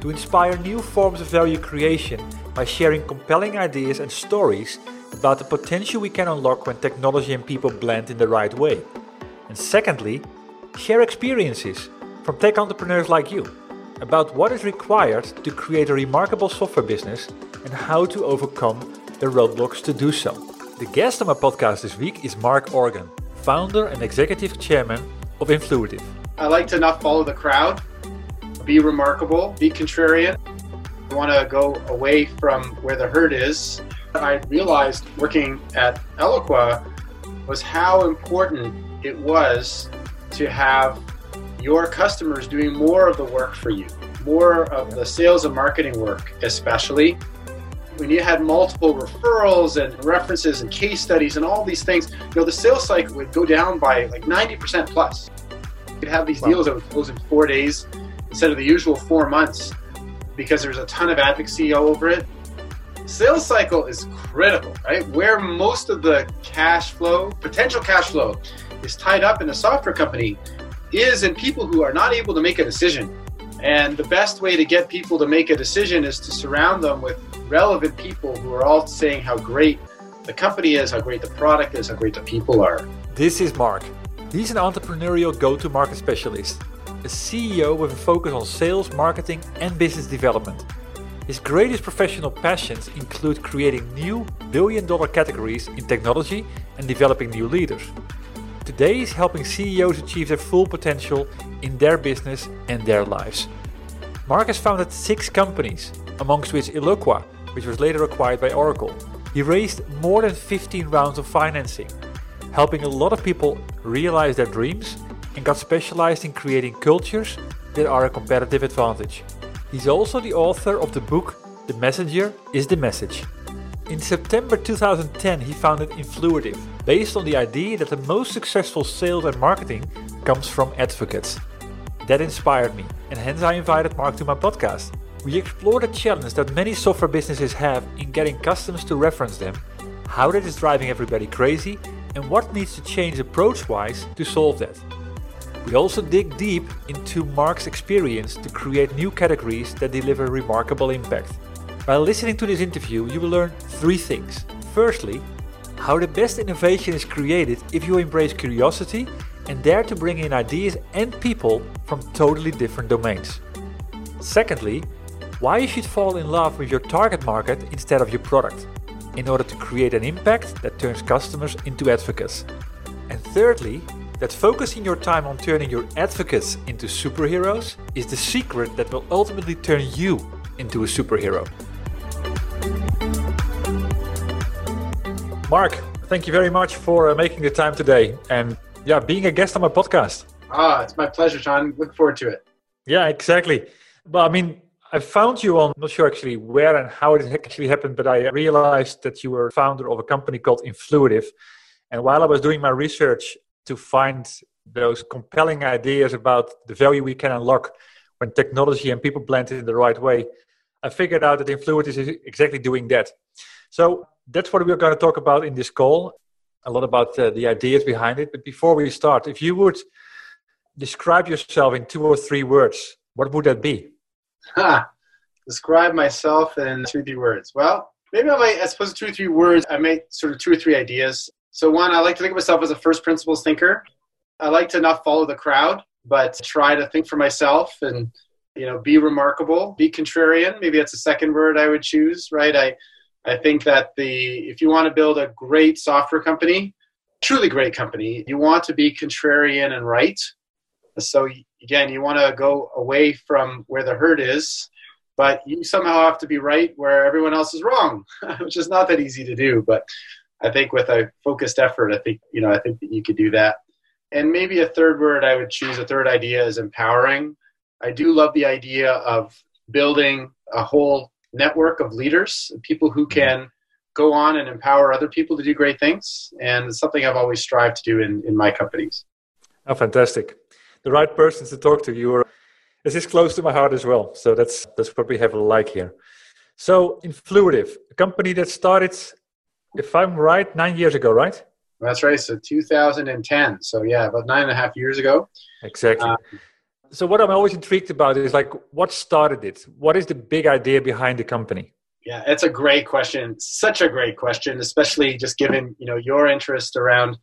to inspire new forms of value creation by sharing compelling ideas and stories about the potential we can unlock when technology and people blend in the right way. And secondly, share experiences from tech entrepreneurs like you about what is required to create a remarkable software business and how to overcome the roadblocks to do so. The guest on my podcast this week is Mark Organ, founder and executive chairman of Influitive. I like to not follow the crowd be remarkable, be contrarian. I want to go away from where the herd is. I realized working at Eloqua was how important it was to have your customers doing more of the work for you, more of the sales and marketing work, especially when you had multiple referrals and references and case studies and all these things, you know, the sales cycle would go down by like 90% plus. You could have these wow. deals that would close in four days instead of the usual four months because there's a ton of advocacy all over it. Sales cycle is critical, right? Where most of the cash flow, potential cash flow, is tied up in a software company is in people who are not able to make a decision. And the best way to get people to make a decision is to surround them with relevant people who are all saying how great the company is, how great the product is, how great the people are. This is Mark. He's an entrepreneurial go to market specialist a CEO with a focus on sales, marketing, and business development. His greatest professional passions include creating new billion dollar categories in technology and developing new leaders. Today he's helping CEOs achieve their full potential in their business and their lives. Mark has founded six companies, amongst which Eloqua, which was later acquired by Oracle. He raised more than 15 rounds of financing, helping a lot of people realize their dreams and got specialized in creating cultures that are a competitive advantage. He's also the author of the book The Messenger is the Message. In September 2010, he founded Influitive, based on the idea that the most successful sales and marketing comes from advocates. That inspired me, and hence I invited Mark to my podcast. We explore the challenge that many software businesses have in getting customers to reference them, how that is driving everybody crazy, and what needs to change approach wise to solve that. We also dig deep into Mark's experience to create new categories that deliver remarkable impact. By listening to this interview, you will learn three things. Firstly, how the best innovation is created if you embrace curiosity and dare to bring in ideas and people from totally different domains. Secondly, why you should fall in love with your target market instead of your product, in order to create an impact that turns customers into advocates. And thirdly, that focusing your time on turning your advocates into superheroes is the secret that will ultimately turn you into a superhero. Mark, thank you very much for uh, making the time today and yeah, being a guest on my podcast. Ah, it's my pleasure, John. Look forward to it. Yeah, exactly. Well, I mean, I found you on, I'm not sure actually where and how it actually happened, but I realized that you were founder of a company called Influitive. And while I was doing my research, to find those compelling ideas about the value we can unlock when technology and people blend in the right way, I figured out that Influitive is exactly doing that. So that's what we're going to talk about in this call, a lot about uh, the ideas behind it. But before we start, if you would describe yourself in two or three words, what would that be? Ha! Describe myself in two or three words. Well, maybe I might, I suppose two or three words, I make sort of two or three ideas. So one, I like to think of myself as a first principles thinker. I like to not follow the crowd, but try to think for myself and you know be remarkable, be contrarian. Maybe that's a second word I would choose, right? I I think that the if you want to build a great software company, truly great company, you want to be contrarian and right. So again, you want to go away from where the herd is, but you somehow have to be right where everyone else is wrong, which is not that easy to do. But I think with a focused effort, I think you know I think that you could do that. And maybe a third word I would choose, a third idea is empowering. I do love the idea of building a whole network of leaders, people who can go on and empower other people to do great things. And it's something I've always strived to do in, in my companies. Oh, fantastic. The right person to talk to. You are this is close to my heart as well. So that's that's what we have a like here. So Influitive, a company that started, if I'm right, nine years ago, right? That's right. So 2010. So yeah, about nine and a half years ago. Exactly. Um, so what I'm always intrigued about is like what started it? What is the big idea behind the company? Yeah, it's a great question. Such a great question, especially just given you know your interest around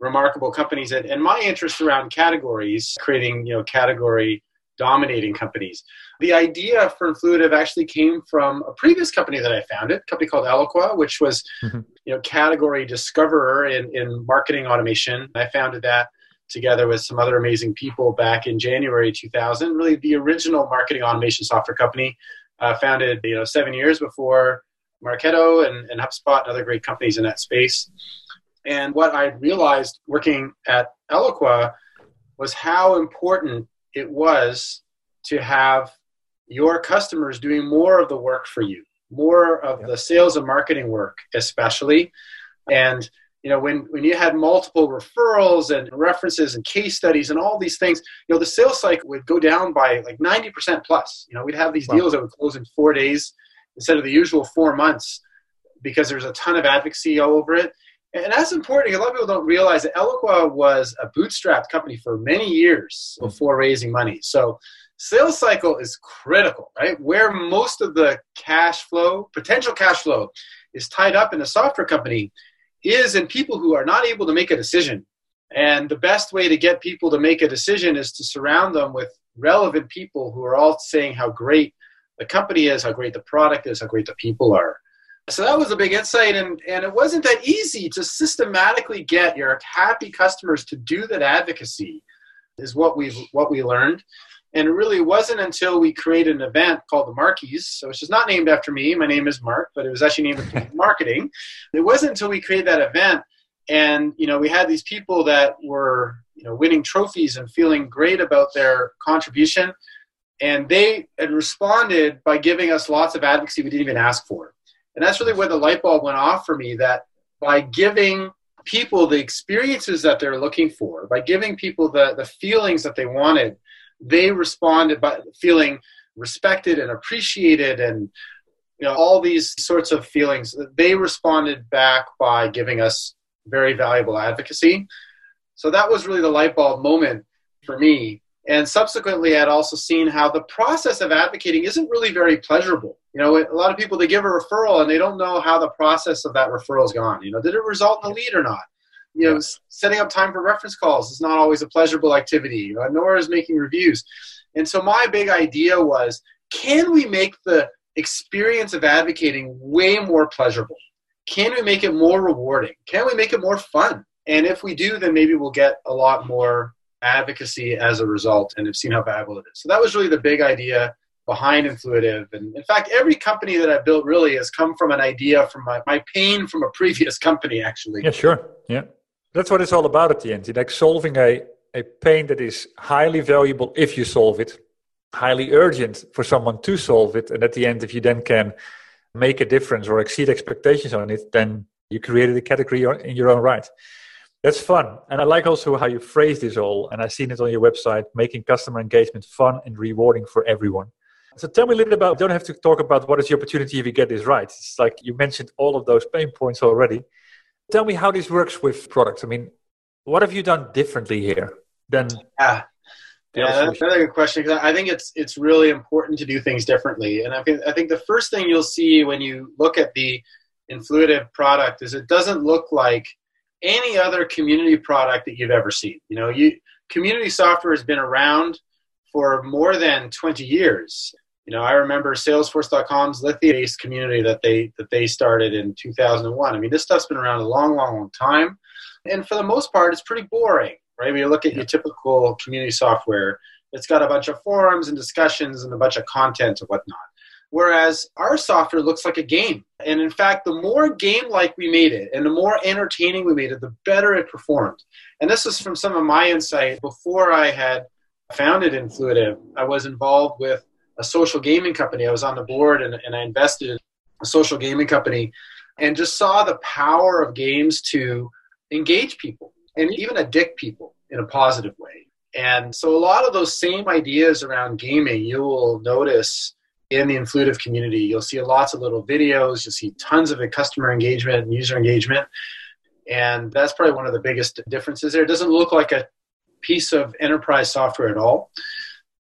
remarkable companies and, and my interest around categories, creating you know category dominating companies. The idea for Influitive actually came from a previous company that I founded, a company called Eloqua, which was mm-hmm. you know category discoverer in, in marketing automation. I founded that together with some other amazing people back in January 2000. Really, the original marketing automation software company, uh, founded you know seven years before Marketo and, and HubSpot and other great companies in that space. And what I realized working at Eloqua was how important it was to have your customers doing more of the work for you, more of yep. the sales and marketing work, especially. And you know when when you had multiple referrals and references and case studies and all these things you know the sales cycle would go down by like 90% plus you know we'd have these wow. deals that would close in four days instead of the usual four months because there's a ton of advocacy all over it and that's important a lot of people don't realize that eloqua was a bootstrapped company for many years mm-hmm. before raising money so sales cycle is critical right where most of the cash flow potential cash flow is tied up in a software company is in people who are not able to make a decision. And the best way to get people to make a decision is to surround them with relevant people who are all saying how great the company is, how great the product is, how great the people are. So that was a big insight, and, and it wasn't that easy to systematically get your happy customers to do that advocacy, is what we what we learned. And it really wasn't until we created an event called the Markies, so which is not named after me. My name is Mark, but it was actually named after marketing. It wasn't until we created that event, and you know, we had these people that were you know winning trophies and feeling great about their contribution, and they had responded by giving us lots of advocacy we didn't even ask for. And that's really where the light bulb went off for me. That by giving people the experiences that they're looking for, by giving people the the feelings that they wanted they responded by feeling respected and appreciated and you know all these sorts of feelings they responded back by giving us very valuable advocacy so that was really the light bulb moment for me and subsequently i'd also seen how the process of advocating isn't really very pleasurable you know a lot of people they give a referral and they don't know how the process of that referral is gone you know did it result in a lead or not you know, setting up time for reference calls is not always a pleasurable activity, nor is making reviews. And so my big idea was, can we make the experience of advocating way more pleasurable? Can we make it more rewarding? Can we make it more fun? And if we do, then maybe we'll get a lot more advocacy as a result and have seen how valuable it is. So that was really the big idea behind Influitive. And in fact, every company that I've built really has come from an idea from my, my pain from a previous company, actually. Yeah, sure. Yeah. That's what it's all about at the end. It's like solving a, a pain that is highly valuable if you solve it, highly urgent for someone to solve it. And at the end, if you then can make a difference or exceed expectations on it, then you created a category in your own right. That's fun. And I like also how you phrase this all. And I've seen it on your website, making customer engagement fun and rewarding for everyone. So tell me a little bit about, don't have to talk about what is the opportunity if you get this right. It's like you mentioned all of those pain points already tell me how this works with products. I mean, what have you done differently here than? Yeah, yeah, that's another good question because I think it's it's really important to do things differently. And I think I think the first thing you'll see when you look at the Influitive product is it doesn't look like any other community product that you've ever seen. You know, you community software has been around for more than 20 years. You know, I remember Salesforce.com's Lithia-based community that they that they started in 2001. I mean, this stuff's been around a long, long, long time, and for the most part, it's pretty boring, right? When you look at your typical community software, it's got a bunch of forums and discussions and a bunch of content and whatnot. Whereas our software looks like a game. And in fact, the more game like we made it and the more entertaining we made it, the better it performed. And this is from some of my insight. Before I had founded Influitive, I was involved with a social gaming company. I was on the board and, and I invested in a social gaming company and just saw the power of games to engage people and even addict people in a positive way. And so a lot of those same ideas around gaming, you will notice in the Influitive community. You'll see lots of little videos, you'll see tons of customer engagement and user engagement. And that's probably one of the biggest differences there. It doesn't look like a piece of enterprise software at all.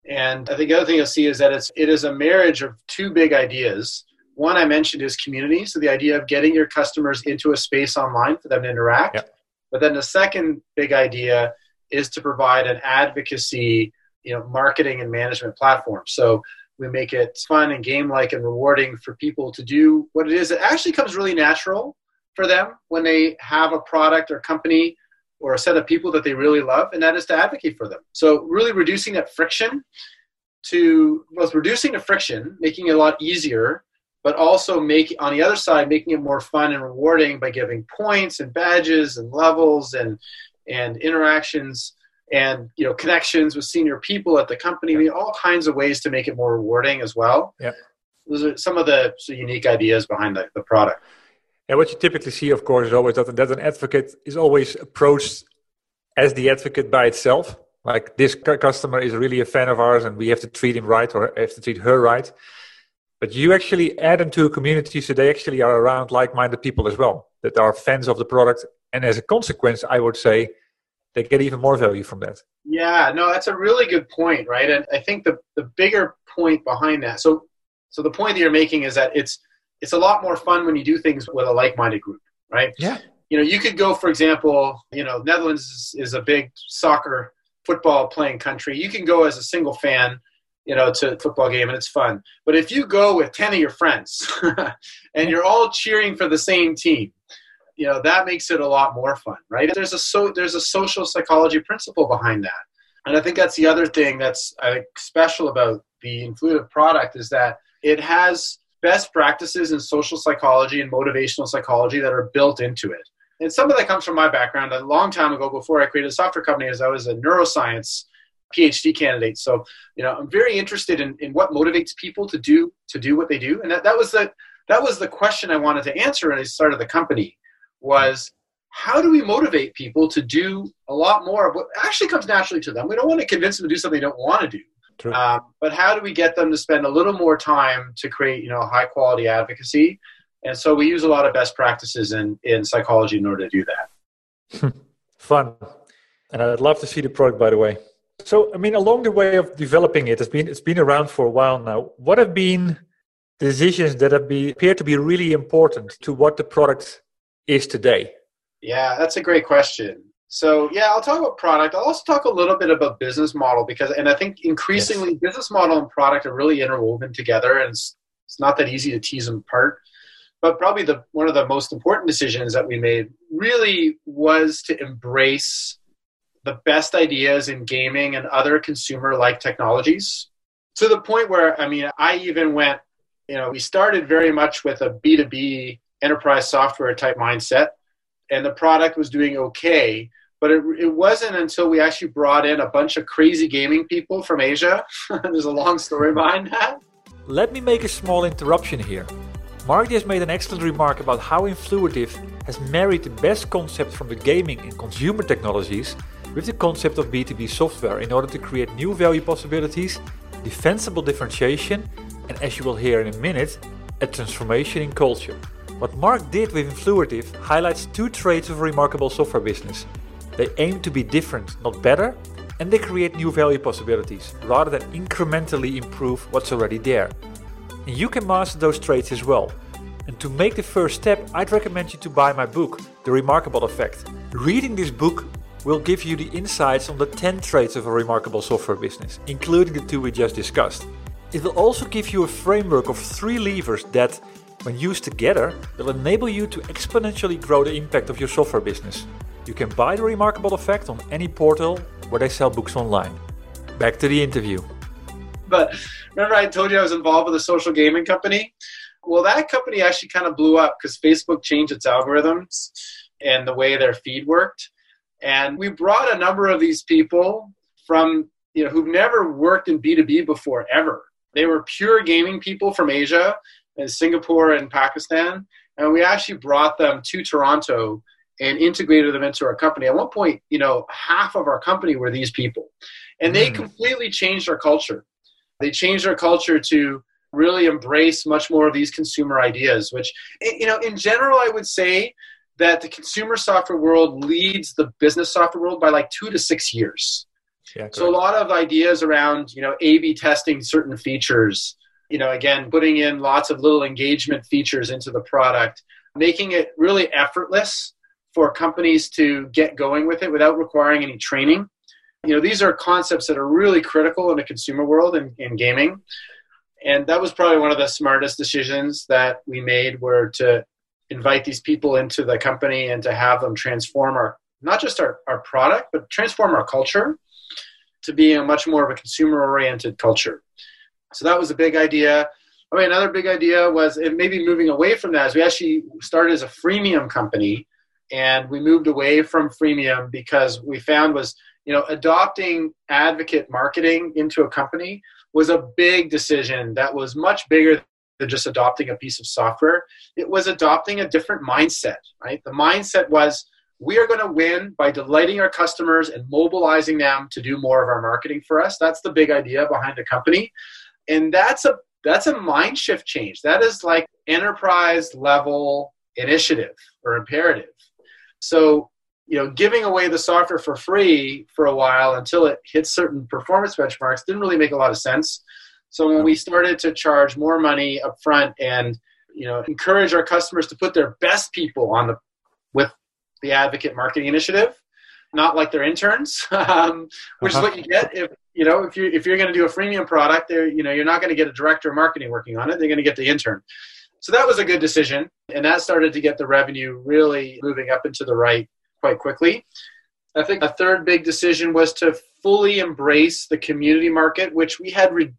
And I think the other thing you'll see is that it's it is a marriage of two big ideas. One I mentioned is community, so the idea of getting your customers into a space online for them to interact. Yep. But then the second big idea is to provide an advocacy, you know, marketing and management platform. So we make it fun and game like and rewarding for people to do what it is. It actually comes really natural for them when they have a product or company or a set of people that they really love, and that is to advocate for them. So, really reducing that friction to both reducing the friction, making it a lot easier, but also make on the other side making it more fun and rewarding by giving points and badges and levels and and interactions and you know connections with senior people at the company. I mean, all kinds of ways to make it more rewarding as well. Yeah, those are some of the unique ideas behind the, the product. And what you typically see, of course, is always that, that an advocate is always approached as the advocate by itself. Like this customer is really a fan of ours, and we have to treat him right or have to treat her right. But you actually add them to a community, so they actually are around like-minded people as well that are fans of the product. And as a consequence, I would say they get even more value from that. Yeah, no, that's a really good point, right? And I think the the bigger point behind that. So so the point that you're making is that it's it's a lot more fun when you do things with a like-minded group, right? Yeah. You know, you could go, for example, you know, Netherlands is, is a big soccer football playing country. You can go as a single fan, you know, to a football game and it's fun. But if you go with 10 of your friends and you're all cheering for the same team, you know that makes it a lot more fun right? There's a so there's a social psychology principle behind that. And i think that's the other thing that's uh, special about the Influitive product is that it has best practices in social psychology and motivational psychology that are built into it. And some of that comes from my background. A long time ago before i created a software company as i was a neuroscience phd candidate. So you know i'm very interested in, in what motivates people to do to do what they do. And that, that was the that was the question i wanted to answer when i started the company was how do we motivate people to do a lot more of what actually comes naturally to them? We don't want to convince them to do something they don't want to do. Um, but how do we get them to spend a little more time to create, you know, high quality advocacy? And so we use a lot of best practices in, in psychology in order to do that. Fun. And I'd love to see the product, by the way. So, I mean, along the way of developing it, it's been it's been around for a while now. What have been decisions that have be, appear to be really important to what the product is today? Yeah, that's a great question. So yeah, I'll talk about product. I'll also talk a little bit about business model because, and I think increasingly yes. business model and product are really interwoven together, and it's, it's not that easy to tease them apart. But probably the one of the most important decisions that we made really was to embrace the best ideas in gaming and other consumer-like technologies to the point where I mean, I even went. You know, we started very much with a B two B enterprise software type mindset, and the product was doing okay. But it, it wasn't until we actually brought in a bunch of crazy gaming people from Asia. There's a long story behind that. Let me make a small interruption here. Mark has made an excellent remark about how Influitive has married the best concept from the gaming and consumer technologies with the concept of B2B software in order to create new value possibilities, defensible differentiation, and as you will hear in a minute, a transformation in culture. What Mark did with Influitive highlights two traits of a remarkable software business. They aim to be different, not better, and they create new value possibilities rather than incrementally improve what's already there. And you can master those traits as well. And to make the first step, I'd recommend you to buy my book, The Remarkable Effect. Reading this book will give you the insights on the 10 traits of a remarkable software business, including the two we just discussed. It will also give you a framework of three levers that, when used together, will enable you to exponentially grow the impact of your software business. You can buy The Remarkable Effect on any portal where they sell books online. Back to the interview. But remember, I told you I was involved with a social gaming company? Well, that company actually kind of blew up because Facebook changed its algorithms and the way their feed worked. And we brought a number of these people from, you know, who've never worked in B2B before ever. They were pure gaming people from Asia and Singapore and Pakistan. And we actually brought them to Toronto and integrated them into our company. At one point, you know, half of our company were these people. And they mm. completely changed our culture. They changed our culture to really embrace much more of these consumer ideas, which, you know, in general, I would say that the consumer software world leads the business software world by like two to six years. Yeah, so a lot of ideas around, you know, A/B testing certain features, you know, again, putting in lots of little engagement features into the product, making it really effortless for companies to get going with it without requiring any training. You know, these are concepts that are really critical in the consumer world and in gaming. And that was probably one of the smartest decisions that we made were to invite these people into the company and to have them transform our not just our, our product but transform our culture to be a much more of a consumer oriented culture so that was a big idea I mean, another big idea was it maybe moving away from that is we actually started as a freemium company and we moved away from freemium because we found was you know adopting advocate marketing into a company was a big decision that was much bigger than just adopting a piece of software. It was adopting a different mindset, right? The mindset was we are going to win by delighting our customers and mobilizing them to do more of our marketing for us. That's the big idea behind the company. And that's a that's a mind shift change. That is like enterprise level initiative or imperative. So, you know, giving away the software for free for a while until it hits certain performance benchmarks didn't really make a lot of sense. So when we started to charge more money up front and you know encourage our customers to put their best people on the with the advocate marketing initiative, not like their interns, um, which uh-huh. is what you get if you know if you if you're going to do a freemium product, there you know you're not going to get a director of marketing working on it. They're going to get the intern. So that was a good decision, and that started to get the revenue really moving up into the right quite quickly. I think a third big decision was to fully embrace the community market, which we had re-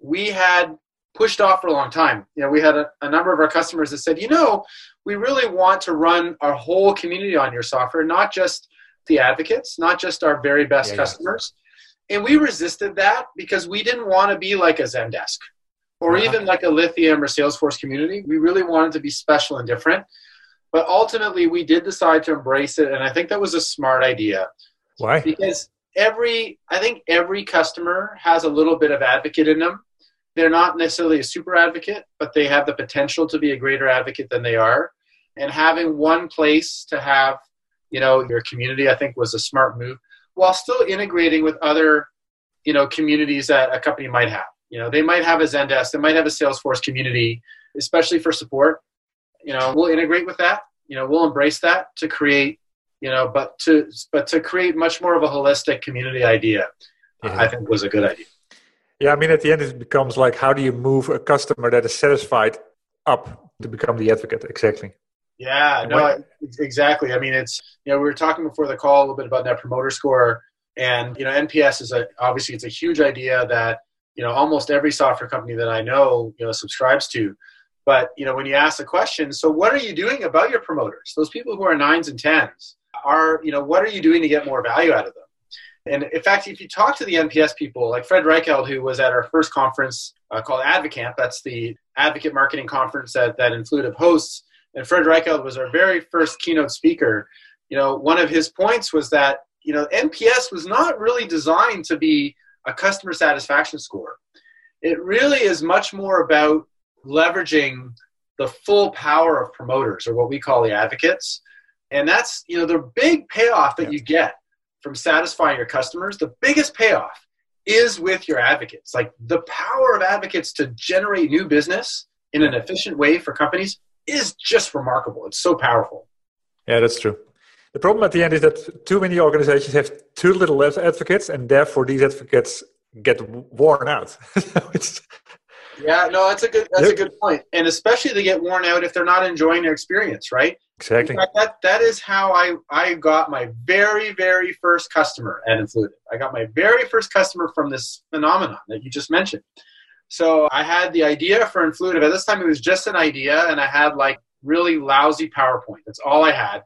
we had pushed off for a long time. You know, we had a, a, number of our customers that said, you know, we really want to run our whole community on your software, not just the advocates, not just our very best yeah, customers. Yeah. And we resisted that because we didn't want to be like a Zendesk or uh-huh. even like a Lithium or Salesforce community. We really wanted to be special and different. But ultimately, we did decide to embrace it. And I think that was a smart idea. Why? Because every, I think every customer has a little bit of advocate in them they're not necessarily a super advocate, but they have the potential to be a greater advocate than they are. And having one place to have, you know, your community, I think was a smart move, while still integrating with other, you know, communities that a company might have. You know, they might have a Zendesk, they might have a Salesforce community, especially for support. You know, we'll integrate with that. You know, we'll embrace that to create, you know, but to but to create much more of a holistic community idea, yeah. I think was a good idea. Yeah, I mean, at the end, it becomes like, how do you move a customer that is satisfied up to become the advocate? Exactly. Yeah, no, exactly. I mean, it's you know we were talking before the call a little bit about net promoter score, and you know NPS is a obviously it's a huge idea that you know almost every software company that I know you know subscribes to. But you know when you ask the question, so what are you doing about your promoters? Those people who are nines and tens are you know what are you doing to get more value out of them? And in fact, if you talk to the NPS people, like Fred Reichheld, who was at our first conference uh, called Advocamp, that's the advocate marketing conference that, that Influitive hosts, and Fred Reichheld was our very first keynote speaker. You know, one of his points was that, you know, NPS was not really designed to be a customer satisfaction score. It really is much more about leveraging the full power of promoters, or what we call the advocates. And that's, you know, the big payoff that you get from satisfying your customers, the biggest payoff is with your advocates. Like the power of advocates to generate new business in an efficient way for companies is just remarkable. It's so powerful. Yeah, that's true. The problem at the end is that too many organizations have too little advocates, and therefore these advocates get worn out. yeah, no, that's a good that's a good point, and especially they get worn out if they're not enjoying their experience, right? Exactly. Fact, that that is how I I got my very very first customer at Influitive. I got my very first customer from this phenomenon that you just mentioned. So I had the idea for Influitive. At this time, it was just an idea, and I had like really lousy PowerPoint. That's all I had.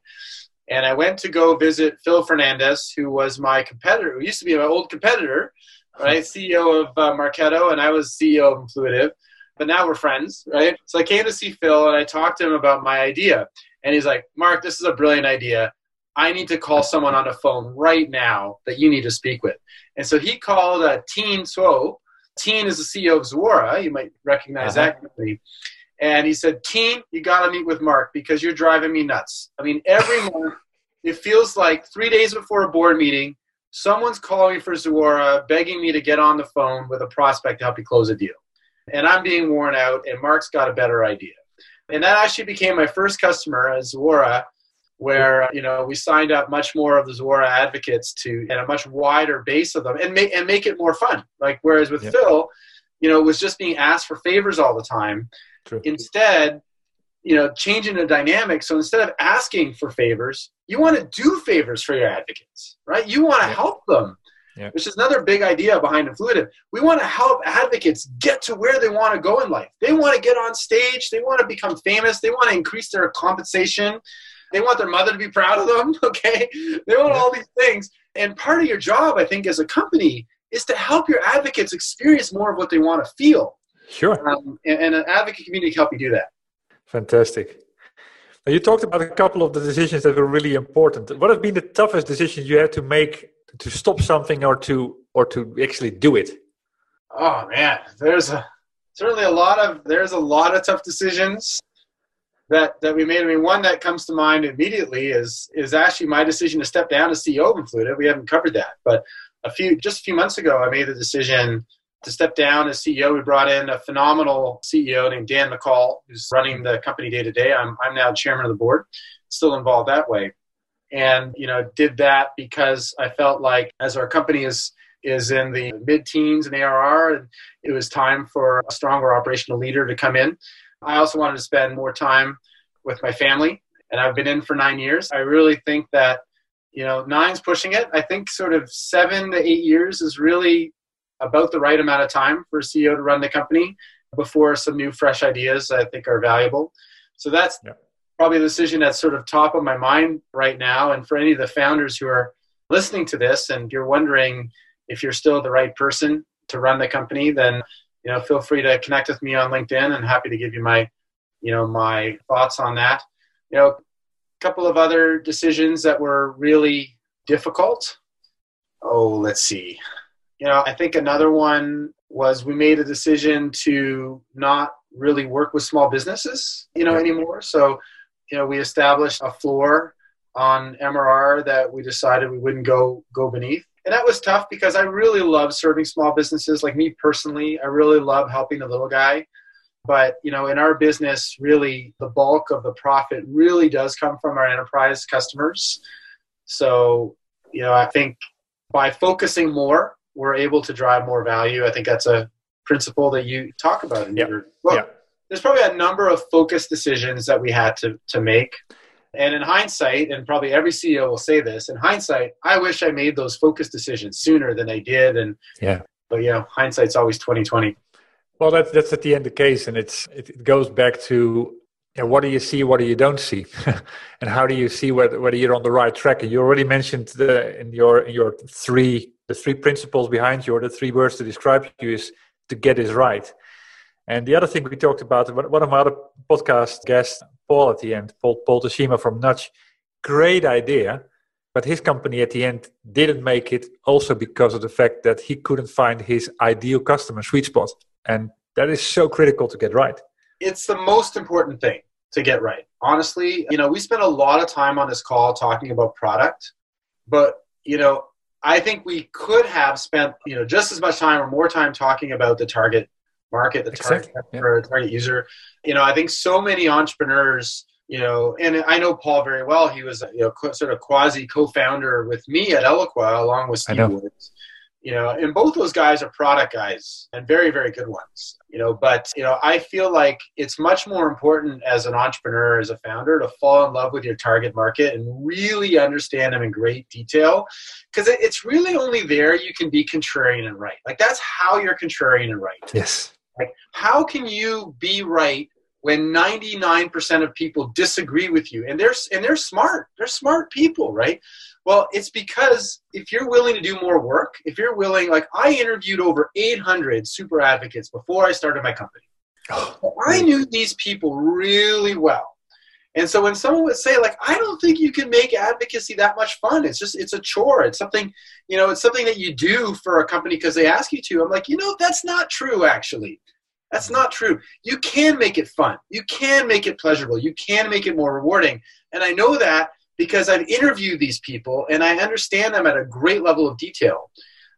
And I went to go visit Phil Fernandez, who was my competitor, who used to be my old competitor, right? CEO of uh, Marketo, and I was CEO of Influitive. But now we're friends, right? So I came to see Phil and I talked to him about my idea. And he's like, Mark, this is a brilliant idea. I need to call someone on the phone right now that you need to speak with. And so he called uh, Tien Tzuo. Tien is the CEO of Zuora. You might recognize uh-huh. that company. And he said, Tien, you got to meet with Mark because you're driving me nuts. I mean, every month, it feels like three days before a board meeting, someone's calling for Zuora, begging me to get on the phone with a prospect to help you close a deal. And I'm being worn out, and Mark's got a better idea. And that actually became my first customer at Zuora, where you know we signed up much more of the Zuora advocates to and a much wider base of them and make and make it more fun. Like whereas with yep. Phil, you know, it was just being asked for favors all the time. True. Instead, you know, changing the dynamic. So instead of asking for favors, you want to do favors for your advocates, right? You want to yeah. help them, yeah. which is another big idea behind Influitive. We want to help advocates get to where they want to go in life. They want to get on stage. They want to become famous. They want to increase their compensation. They want their mother to be proud of them. Okay. They want all these things. And part of your job, I think, as a company is to help your advocates experience more of what they want to feel. Sure. Um, and, and an advocate community can help you do that. Fantastic. Now, you talked about a couple of the decisions that were really important. What have been the toughest decisions you had to make to stop something or to or to actually do it? Oh man, there's a certainly a lot of there's a lot of tough decisions that that we made. I mean, one that comes to mind immediately is is actually my decision to step down as CEO of Influitive. We haven't covered that, but a few just a few months ago, I made the decision to step down as CEO. We brought in a phenomenal CEO named Dan McCall, who's running the company day to day. I'm I'm now chairman of the board, still involved that way, and you know did that because I felt like as our company is is in the mid-teens in ARR, and it was time for a stronger operational leader to come in. I also wanted to spend more time with my family, and I've been in for nine years. I really think that you know nine's pushing it. I think sort of seven to eight years is really about the right amount of time for a CEO to run the company before some new fresh ideas I think are valuable. So that's yeah. probably the decision that's sort of top of my mind right now. And for any of the founders who are listening to this and you're wondering if you're still the right person to run the company, then you know feel free to connect with me on LinkedIn and happy to give you my you know my thoughts on that. You know, a couple of other decisions that were really difficult. Oh, let's see you know, I think another one was we made a decision to not really work with small businesses, you know, anymore. So, you know, we established a floor on MRR that we decided we wouldn't go go beneath. And that was tough because I really love serving small businesses. Like me personally, I really love helping the little guy. But you know, in our business, really the bulk of the profit really does come from our enterprise customers. So, you know, I think by focusing more we're able to drive more value. I think that's a principle that you talk about in yep. your book. Yep. There's probably a number of focus decisions that we had to, to make. And in hindsight, and probably every CEO will say this, in hindsight, I wish I made those focus decisions sooner than I did. And yeah, but yeah, hindsight's always 2020. Well, that's that's at the end the case, and it's it goes back to you know, what do you see, what do you don't see, and how do you see whether whether you're on the right track? And you already mentioned the in your in your three the three principles behind you, or the three words to describe you, is to get this right. And the other thing we talked about, one of my other podcast guests, Paul, at the end, Paul, Paul from Nudge, great idea, but his company at the end didn't make it also because of the fact that he couldn't find his ideal customer sweet spot. And that is so critical to get right. It's the most important thing to get right. Honestly, you know, we spent a lot of time on this call talking about product, but you know, I think we could have spent you know just as much time or more time talking about the target market, the target exactly. target user. You know, I think so many entrepreneurs you know, and I know Paul very well. He was, you know, sort of quasi co-founder with me at Eloqua, along with Steve Woods. You know, and both those guys are product guys and very, very good ones. You know, but you know, I feel like it's much more important as an entrepreneur, as a founder, to fall in love with your target market and really understand them in great detail, because it's really only there you can be contrarian and right. Like that's how you're contrarian and right. Yes. Like, how can you be right when 99% of people disagree with you? And they're and they're smart. They're smart people right? Well it's because if you're willing to do more work if you're willing like i interviewed over 800 super advocates before i started my company. I knew these people really well and so when someone would say like i don't think you can make advocacy that much fun it's just it's a chore it's something you know it's something that you do for a company because they ask you to i'm like you know that's not true actually that's not true. You can make it fun. You can make it pleasurable. You can make it more rewarding. And I know that because I've interviewed these people and I understand them at a great level of detail.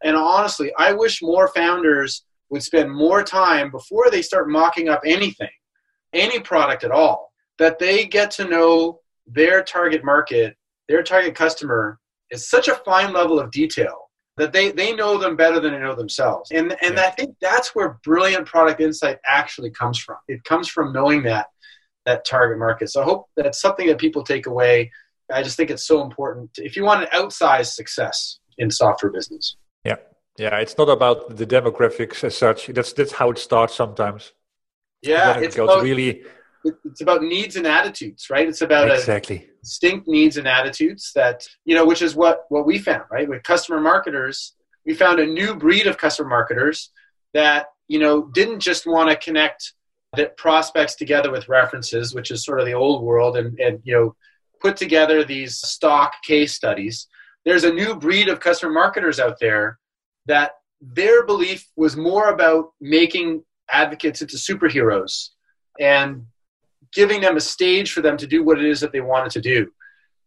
And honestly, I wish more founders would spend more time before they start mocking up anything, any product at all, that they get to know their target market, their target customer is such a fine level of detail that they, they know them better than they know themselves. And, and yeah. I think that's where brilliant product insight actually comes from. It comes from knowing that, that target market. So I hope that's something that people take away. I just think it's so important if you want an outsized success in software business. Yeah. Yeah. It's not about the demographics as such. That's, that's how it starts sometimes. Yeah. It it's about, really it's about needs and attitudes, right? It's about exactly distinct needs and attitudes that you know, which is what what we found, right? With customer marketers, we found a new breed of customer marketers that you know didn't just want to connect the prospects together with references, which is sort of the old world, and and you know put together these stock case studies. There's a new breed of customer marketers out there that their belief was more about making advocates into superheroes and giving them a stage for them to do what it is that they wanted to do.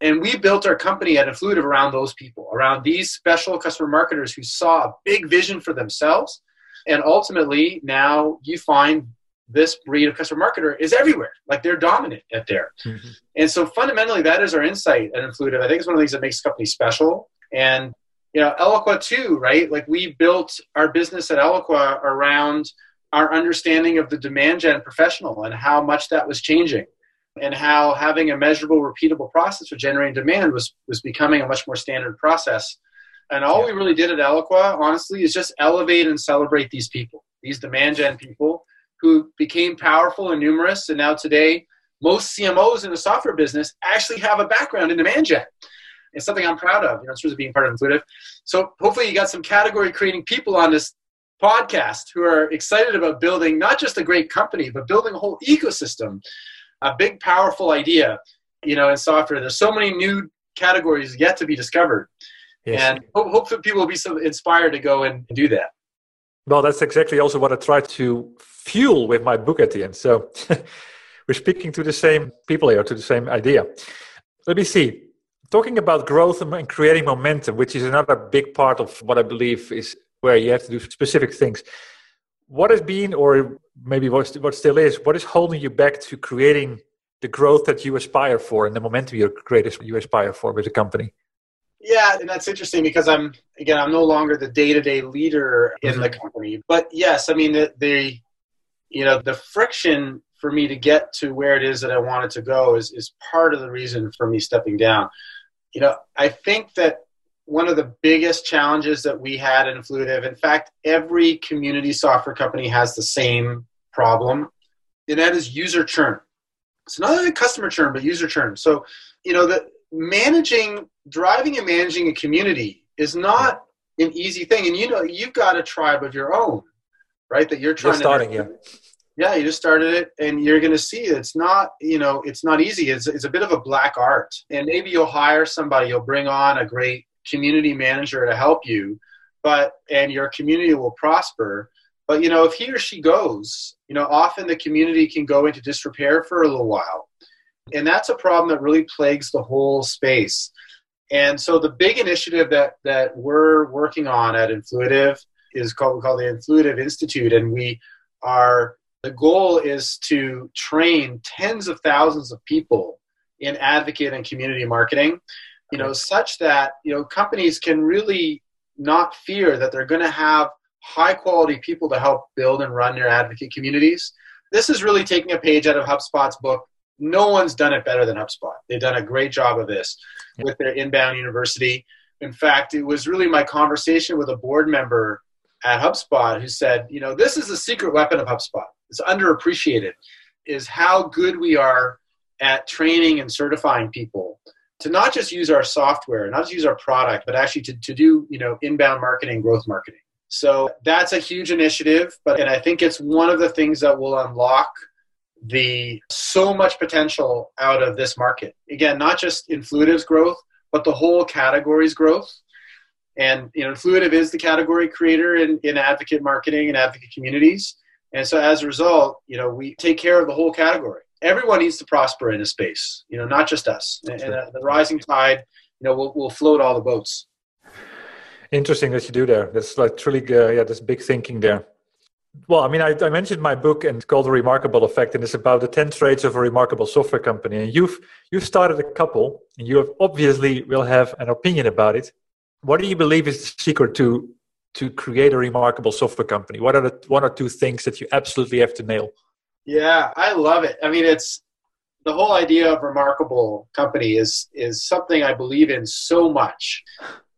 And we built our company at Influitive around those people, around these special customer marketers who saw a big vision for themselves. And ultimately, now you find this breed of customer marketer is everywhere. Like they're dominant at there. Mm-hmm. And so fundamentally, that is our insight at Influitive. I think it's one of the things that makes company special. And, you know, Eloqua too, right? Like we built our business at Eloqua around – our understanding of the demand gen professional and how much that was changing and how having a measurable repeatable process for generating demand was was becoming a much more standard process. And all yeah. we really did at eloqua honestly is just elevate and celebrate these people these demand gen people who became powerful and numerous. And now today most cmos in the software business actually have a background in demand gen. It's something i'm proud of you know in terms of being part of Influitive so hopefully you got some category creating people on this podcast who are excited about building not just a great company, but building a whole ecosystem, a big, powerful idea, you know, in software. There's so many new categories yet to be discovered. Yes. And hope, hopefully people will be so inspired to go and do that. Well, that's exactly also what I try to fuel with my book at the end. So we're speaking to the same people here, to the same idea. Let me see. Talking about growth and creating momentum, which is another big part of what I believe is where you have to do specific things. What has been, or maybe what, what still is, what is holding you back to creating the growth that you aspire for and the momentum you're create you aspire for with the company? Yeah, and that's interesting because I'm again I'm no longer the day-to-day leader in mm-hmm. the company. But yes, I mean the, the you know the friction for me to get to where it is that I wanted to go is is part of the reason for me stepping down. You know, I think that one of the biggest challenges that we had in Influitive. In fact, every community software company has the same problem, and that is user churn. It's not only customer churn, but user churn. So, you know, that managing, driving and managing a community is not an easy thing. And you know, you've got a tribe of your own, right? That you're trying Just starting, to. Yeah. Yeah, you just started it, and you're going to see it's not, you know, it's not easy. It's, it's a bit of a black art, and maybe you'll hire somebody, you'll bring on a great community manager to help you but and your community will prosper. But you know if he or she goes you know often the community can go into disrepair for a little while. And that's a problem that really plagues the whole space. And so the big initiative that that we're working on at influitive is called we call the influitive institute. And we are The goal is to train tens of thousands of people in advocate and community marketing, you know, such that, you know, companies can really not fear that they're going to have high quality people to help build and run their advocate communities. This is really taking a page out of HubSpot's book. No one's done it better than HubSpot. They've done a great job of this with their inbound university. In fact, it was really my conversation with a board member at HubSpot who said, you know, this is the secret weapon of HubSpot. It's underappreciated, is how good we are at training and certifying people to not just use our software, not just use our product, but actually to, to do, you know, inbound marketing, growth marketing. So that's a huge initiative, but and I think it's one of the things that will unlock the so much potential out of this market. Again, not just Influitive's growth, but the whole category's growth. And you know, Influitive is the category creator in, in advocate marketing and advocate communities. And so as a result, you know, we take care of the whole category. Everyone needs to prosper in a space, you know, not just us. And, and the rising tide, you know, will, will float all the boats. Interesting that you do there. That's like truly, uh, yeah, there's big thinking there. Well, I mean, I, I, mentioned my book and it's called The Remarkable Effect, and it's about the 10 traits of a remarkable software company. And you've you've started a couple, and you have obviously will have an opinion about it. What do you believe is the secret to to create a remarkable software company? What are the one or two things that you absolutely have to nail? Yeah, I love it. I mean, it's the whole idea of remarkable company is is something I believe in so much.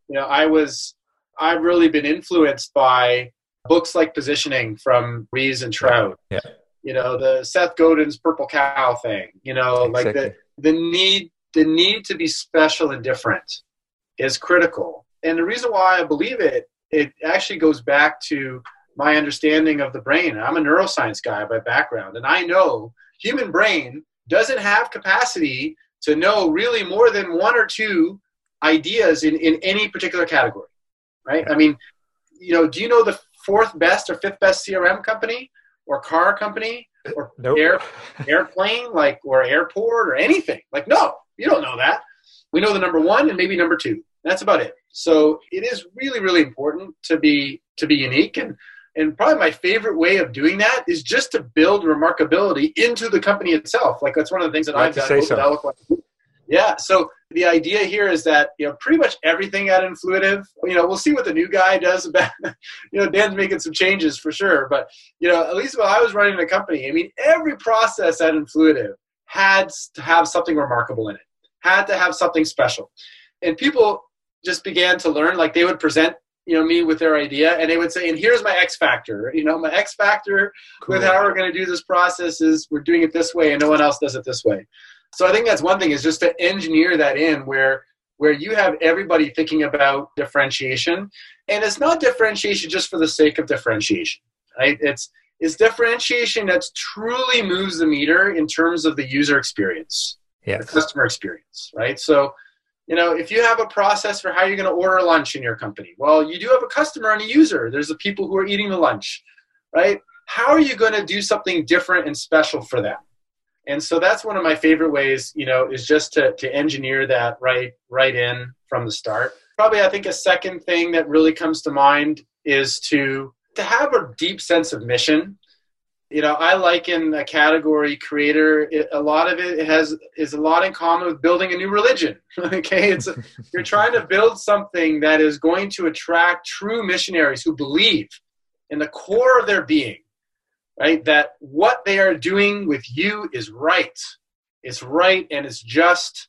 You know, I was I've really been influenced by books like Positioning from Ries and Trout. Yeah. You know, the Seth Godin's Purple Cow thing. You know, exactly. like the the need the need to be special and different is critical. And the reason why I believe it, it actually goes back to my understanding of the brain. I'm a neuroscience guy by background, and I know human brain doesn't have capacity to know really more than one or two ideas in, in any particular category. Right? I mean, you know, do you know the fourth best or fifth best CRM company or car company or nope. air, airplane like or airport or anything. Like no, you don't know that. We know the number one and maybe number two. That's about it. So it is really really important to be to be unique and and probably my favorite way of doing that is just to build remarkability into the company itself. Like that's one of the things that I've done. Say So. Yeah. So the idea here is that you know pretty much everything at Influitive. You know, we'll see what the new guy does about. You know, Dan's making some changes for sure, but you know, at least while I was running the company, I mean, every process at Influitive had to have something remarkable in it, had to have something special, and people just began to learn. Like they would present you know me with their idea and they would say and here's my x factor you know my x factor cool. with how we're going to do this process is we're doing it this way and no one else does it this way so I think that's one thing is just to engineer that in where where you have everybody thinking about differentiation and it's not differentiation just for the sake of differentiation right it's it's differentiation that truly moves the meter in terms of the user experience yes. the customer experience right so you know if you have a process for how you're going to order lunch in your company well you do have a customer and a user. There's the people who are eating the lunch right? How are you going to do something different and special for them? And so that's one of my favorite ways you know is just to, to engineer that right right in from the start. Probably i think a second thing that really comes to mind is to to have a deep sense of mission you know i liken a category creator it, a lot of it has is a lot in common with building a new religion okay it's you're trying to build something that is going to attract true missionaries who believe in the core of their being right? That what they are doing with you is right. It's right and it's just,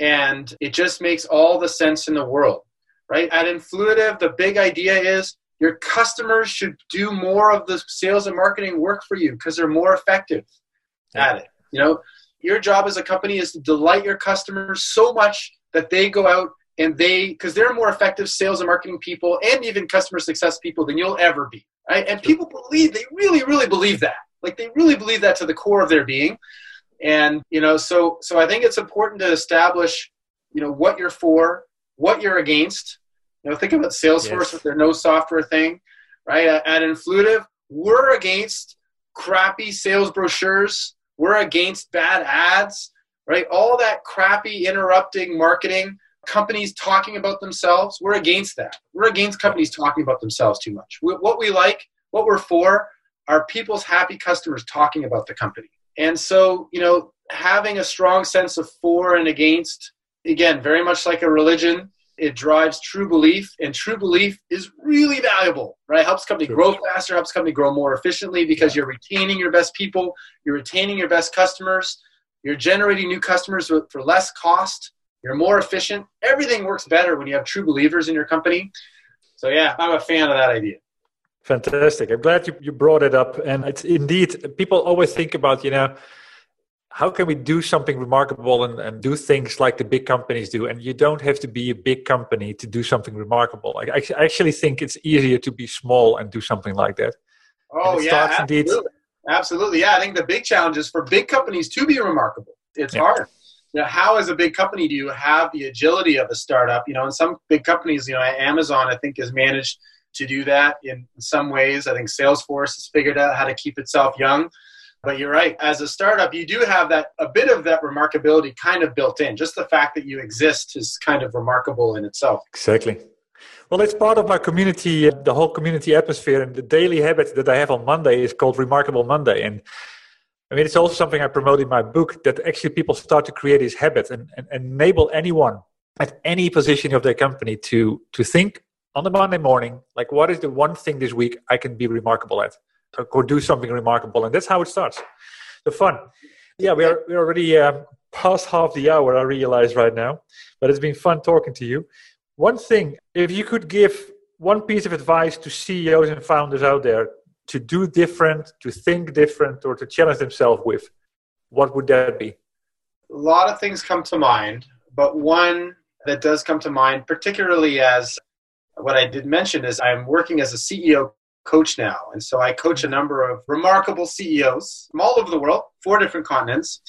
and it just makes all the sense in the world, right? At Influitive, the big idea is your customers should do more of the sales and marketing work for you because they're more effective at it. You know, your job as a company is to delight your customers so much that they go out and they because they're more effective sales and marketing people and even customer success people than you'll ever be right? And people believe they really really believe that. Like they really believe that to the core of their being. And you know so so i think it's important to establish you know what you're for what you're against you know think about salesforce yes. with their no software thing right at, influitive we're against crappy sales brochures we're against bad ads right all that crappy interrupting marketing companies talking about themselves, we're against that. We're against companies talking about themselves too much. What we like, what we're for, are people's happy customers talking about the company? And so, you know, having a strong sense of for and against, again, very much like a religion, it drives true belief, and true belief is really valuable, right? Helps company True. grow faster, helps company grow more efficiently because you're retaining your best people, you're retaining your best customers, you're generating new customers for less cost, you're more efficient. Everything works better when you have true believers in your company. So yeah, I'm a fan of that idea. Fantastic. I'm glad you, you brought it up. And it's indeed, people always think about, you know, how can we do something remarkable and, and do things like the big companies do? And you don't have to be a big company to do something remarkable. I, I actually think it's easier to be small and do something like that. Oh, yeah. Absolutely. Indeed, absolutely. Yeah. I think the big challenge is for big companies to be remarkable. It's yeah. hard. You know, how as a big company do you have the agility of a startup? You know, in some big companies, you know, Amazon, I think, has managed to do that in some ways. I think Salesforce has figured out how to keep itself young. But you're right. As a startup, you do have that a bit of that remarkability kind of built in. Just the fact that you exist is kind of remarkable in itself. Exactly. Well, it's part of my community, uh, the whole community atmosphere, and the daily habit that I have on Monday is called Remarkable Monday. And I mean, it's also something I promote in my book that actually people start to create these habits and, and enable anyone at any position of their company to to think on the Monday morning, like, what is the one thing this week I can be remarkable at? Or do something remarkable. And that's how it starts. The fun. Yeah, we are we're already um, past half the hour. I realize right now, but it's been fun talking to you. One thing, if you could give one piece of advice to CEOs and founders out there to do different, to think different, or to challenge themselves with, what would that be? A lot of things come to mind, but one that does come to mind, particularly as what I did mention, is I'm working as a CEO coach now. And so I coach a mm-hmm. number of remarkable CEOs from all over the world, four different continents.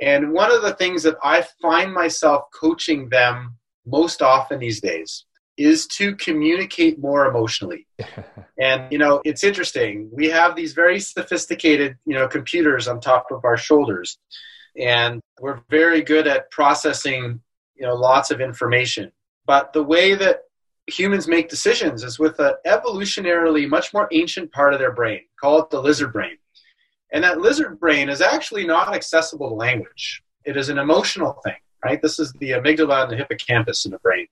And one of the things that I find myself coaching them most often these days is to communicate more emotionally. and you know, it's interesting. We have these very sophisticated, you know, computers on top of our shoulders and we're very good at processing, you know, lots of information. But the way that humans make decisions is with an evolutionarily much more ancient part of their brain. Call it the lizard brain. And that lizard brain is actually not accessible to language. It is an emotional thing, right? This is the amygdala and the hippocampus in the brain.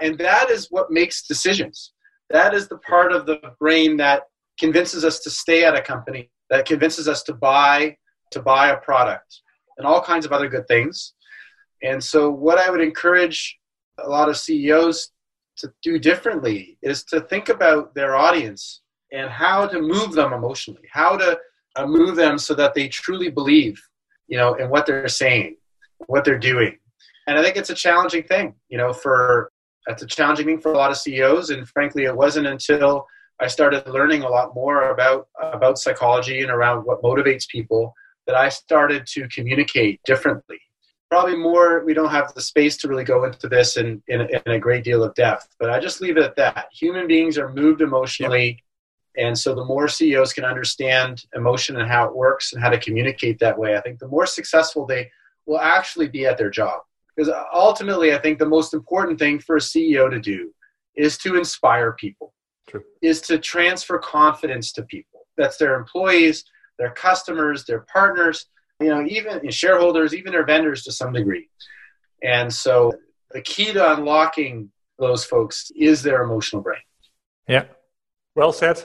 And that is what makes decisions. That is the part of the brain that convinces us to stay at a company, that convinces us to buy to buy a product and all kinds of other good things. And so what I would encourage a lot of CEOs to do differently is to think about their audience and how to move them emotionally, how to uh, move them so that they truly believe, you know, in what they're saying, what they're doing. And I think it's a challenging thing, you know, for it's a challenging thing for a lot of CEOs. And frankly, it wasn't until I started learning a lot more about about psychology and around what motivates people that I started to communicate differently probably more we don't have the space to really go into this in, in, in, a great deal of depth but i just leave it at that human beings are moved emotionally yep. and so the more ceos can understand emotion and how it works and how to communicate that way i think the more successful they will actually be at their job because ultimately i think the most important thing for a ceo to do is to inspire people True. is to transfer confidence to people that's their employees their customers their partners you know, even shareholders, even their vendors to some degree. And so the key to unlocking those folks is their emotional brain. Yeah. Well said.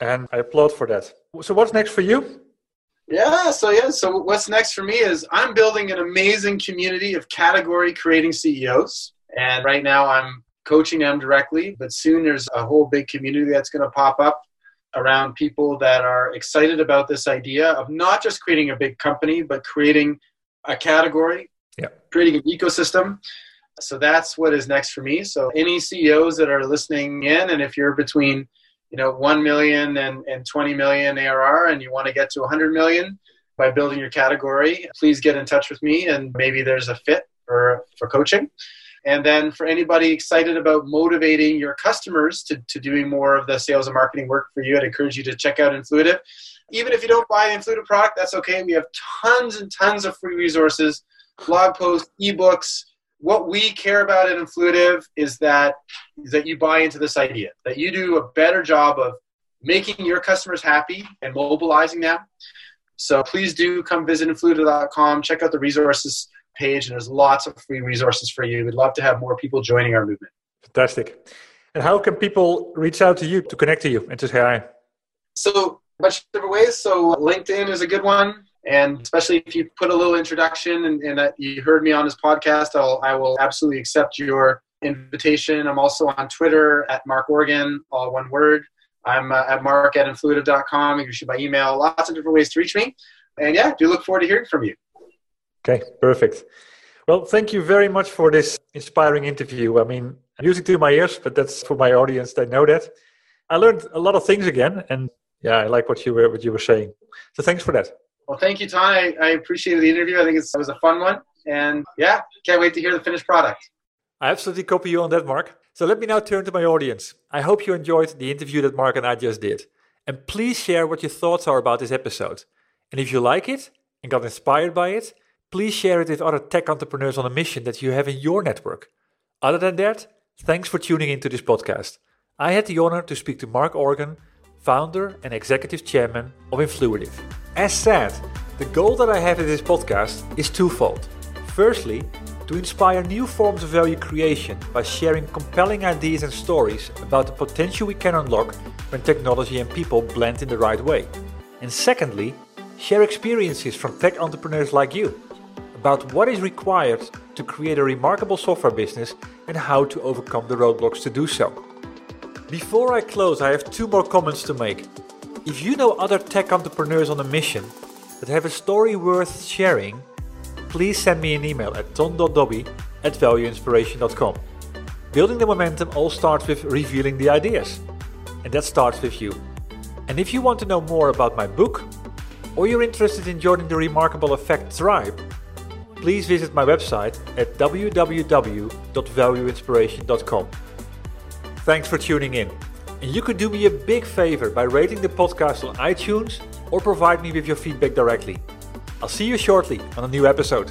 And I applaud for that. So what's next for you? Yeah, so yeah, so what's next for me is I'm building an amazing community of category creating CEOs. And right now I'm coaching them directly, but soon there's a whole big community that's going to pop up around people that are excited about this idea of not just creating a big company, but creating a category, yeah. creating an ecosystem. So that's what is next for me. So any CEOs that are listening in, and if you're between, you know, 1 million and, and 20 million ARR and you want to get to 100 million by building your category, please get in touch with me and maybe there's a fit for, for coaching. And then for anybody excited about motivating your customers to, to doing more of the sales and marketing work for you, I'd encourage you to check out Influitive. Even if you don't buy the Influitive product, that's okay. We have tons and tons of free resources, blog posts, ebooks. What we care about at Influitive is that, is that you buy into this idea, that you do a better job of making your customers happy and mobilizing them. So please do come visit influitive.com, check out the resources page, and there's lots of free resources for you. We'd love to have more people joining our movement. Fantastic. And how can people reach out to you to connect to you and to say hi? So, a bunch of different ways. So, LinkedIn is a good one. And especially if you put a little introduction and, and you heard me on this podcast, I'll, I will absolutely accept your invitation. I'm also on Twitter at Mark Organ, all one word. I'm uh, at mark at influitive.com. You can shoot by email. Lots of different ways to reach me. And yeah, do look forward to hearing from you. Okay, perfect. Well, thank you very much for this inspiring interview. I mean, music to my ears, but that's for my audience. They know that. I learned a lot of things again, and yeah, I like what you were what you were saying. So thanks for that. Well, thank you, Ton. I, I appreciated the interview. I think it was a fun one, and yeah, can't wait to hear the finished product. I absolutely copy you on that, Mark. So let me now turn to my audience. I hope you enjoyed the interview that Mark and I just did. And please share what your thoughts are about this episode. And if you like it and got inspired by it, please share it with other tech entrepreneurs on a mission that you have in your network. Other than that, thanks for tuning into this podcast. I had the honor to speak to Mark Organ, founder and executive chairman of Influitive. As said, the goal that I have in this podcast is twofold. Firstly, to inspire new forms of value creation by sharing compelling ideas and stories about the potential we can unlock when technology and people blend in the right way. And secondly, share experiences from tech entrepreneurs like you about what is required to create a remarkable software business and how to overcome the roadblocks to do so. Before I close, I have two more comments to make. If you know other tech entrepreneurs on a mission that have a story worth sharing, please send me an email at ton.dobbe at valueinspiration.com. Building the momentum all starts with revealing the ideas, and that starts with you. And if you want to know more about my book, or you're interested in joining the Remarkable Effect tribe, please visit my website at www.valueinspiration.com. Thanks for tuning in. And you could do me a big favor by rating the podcast on iTunes or provide me with your feedback directly. I'll see you shortly on a new episode.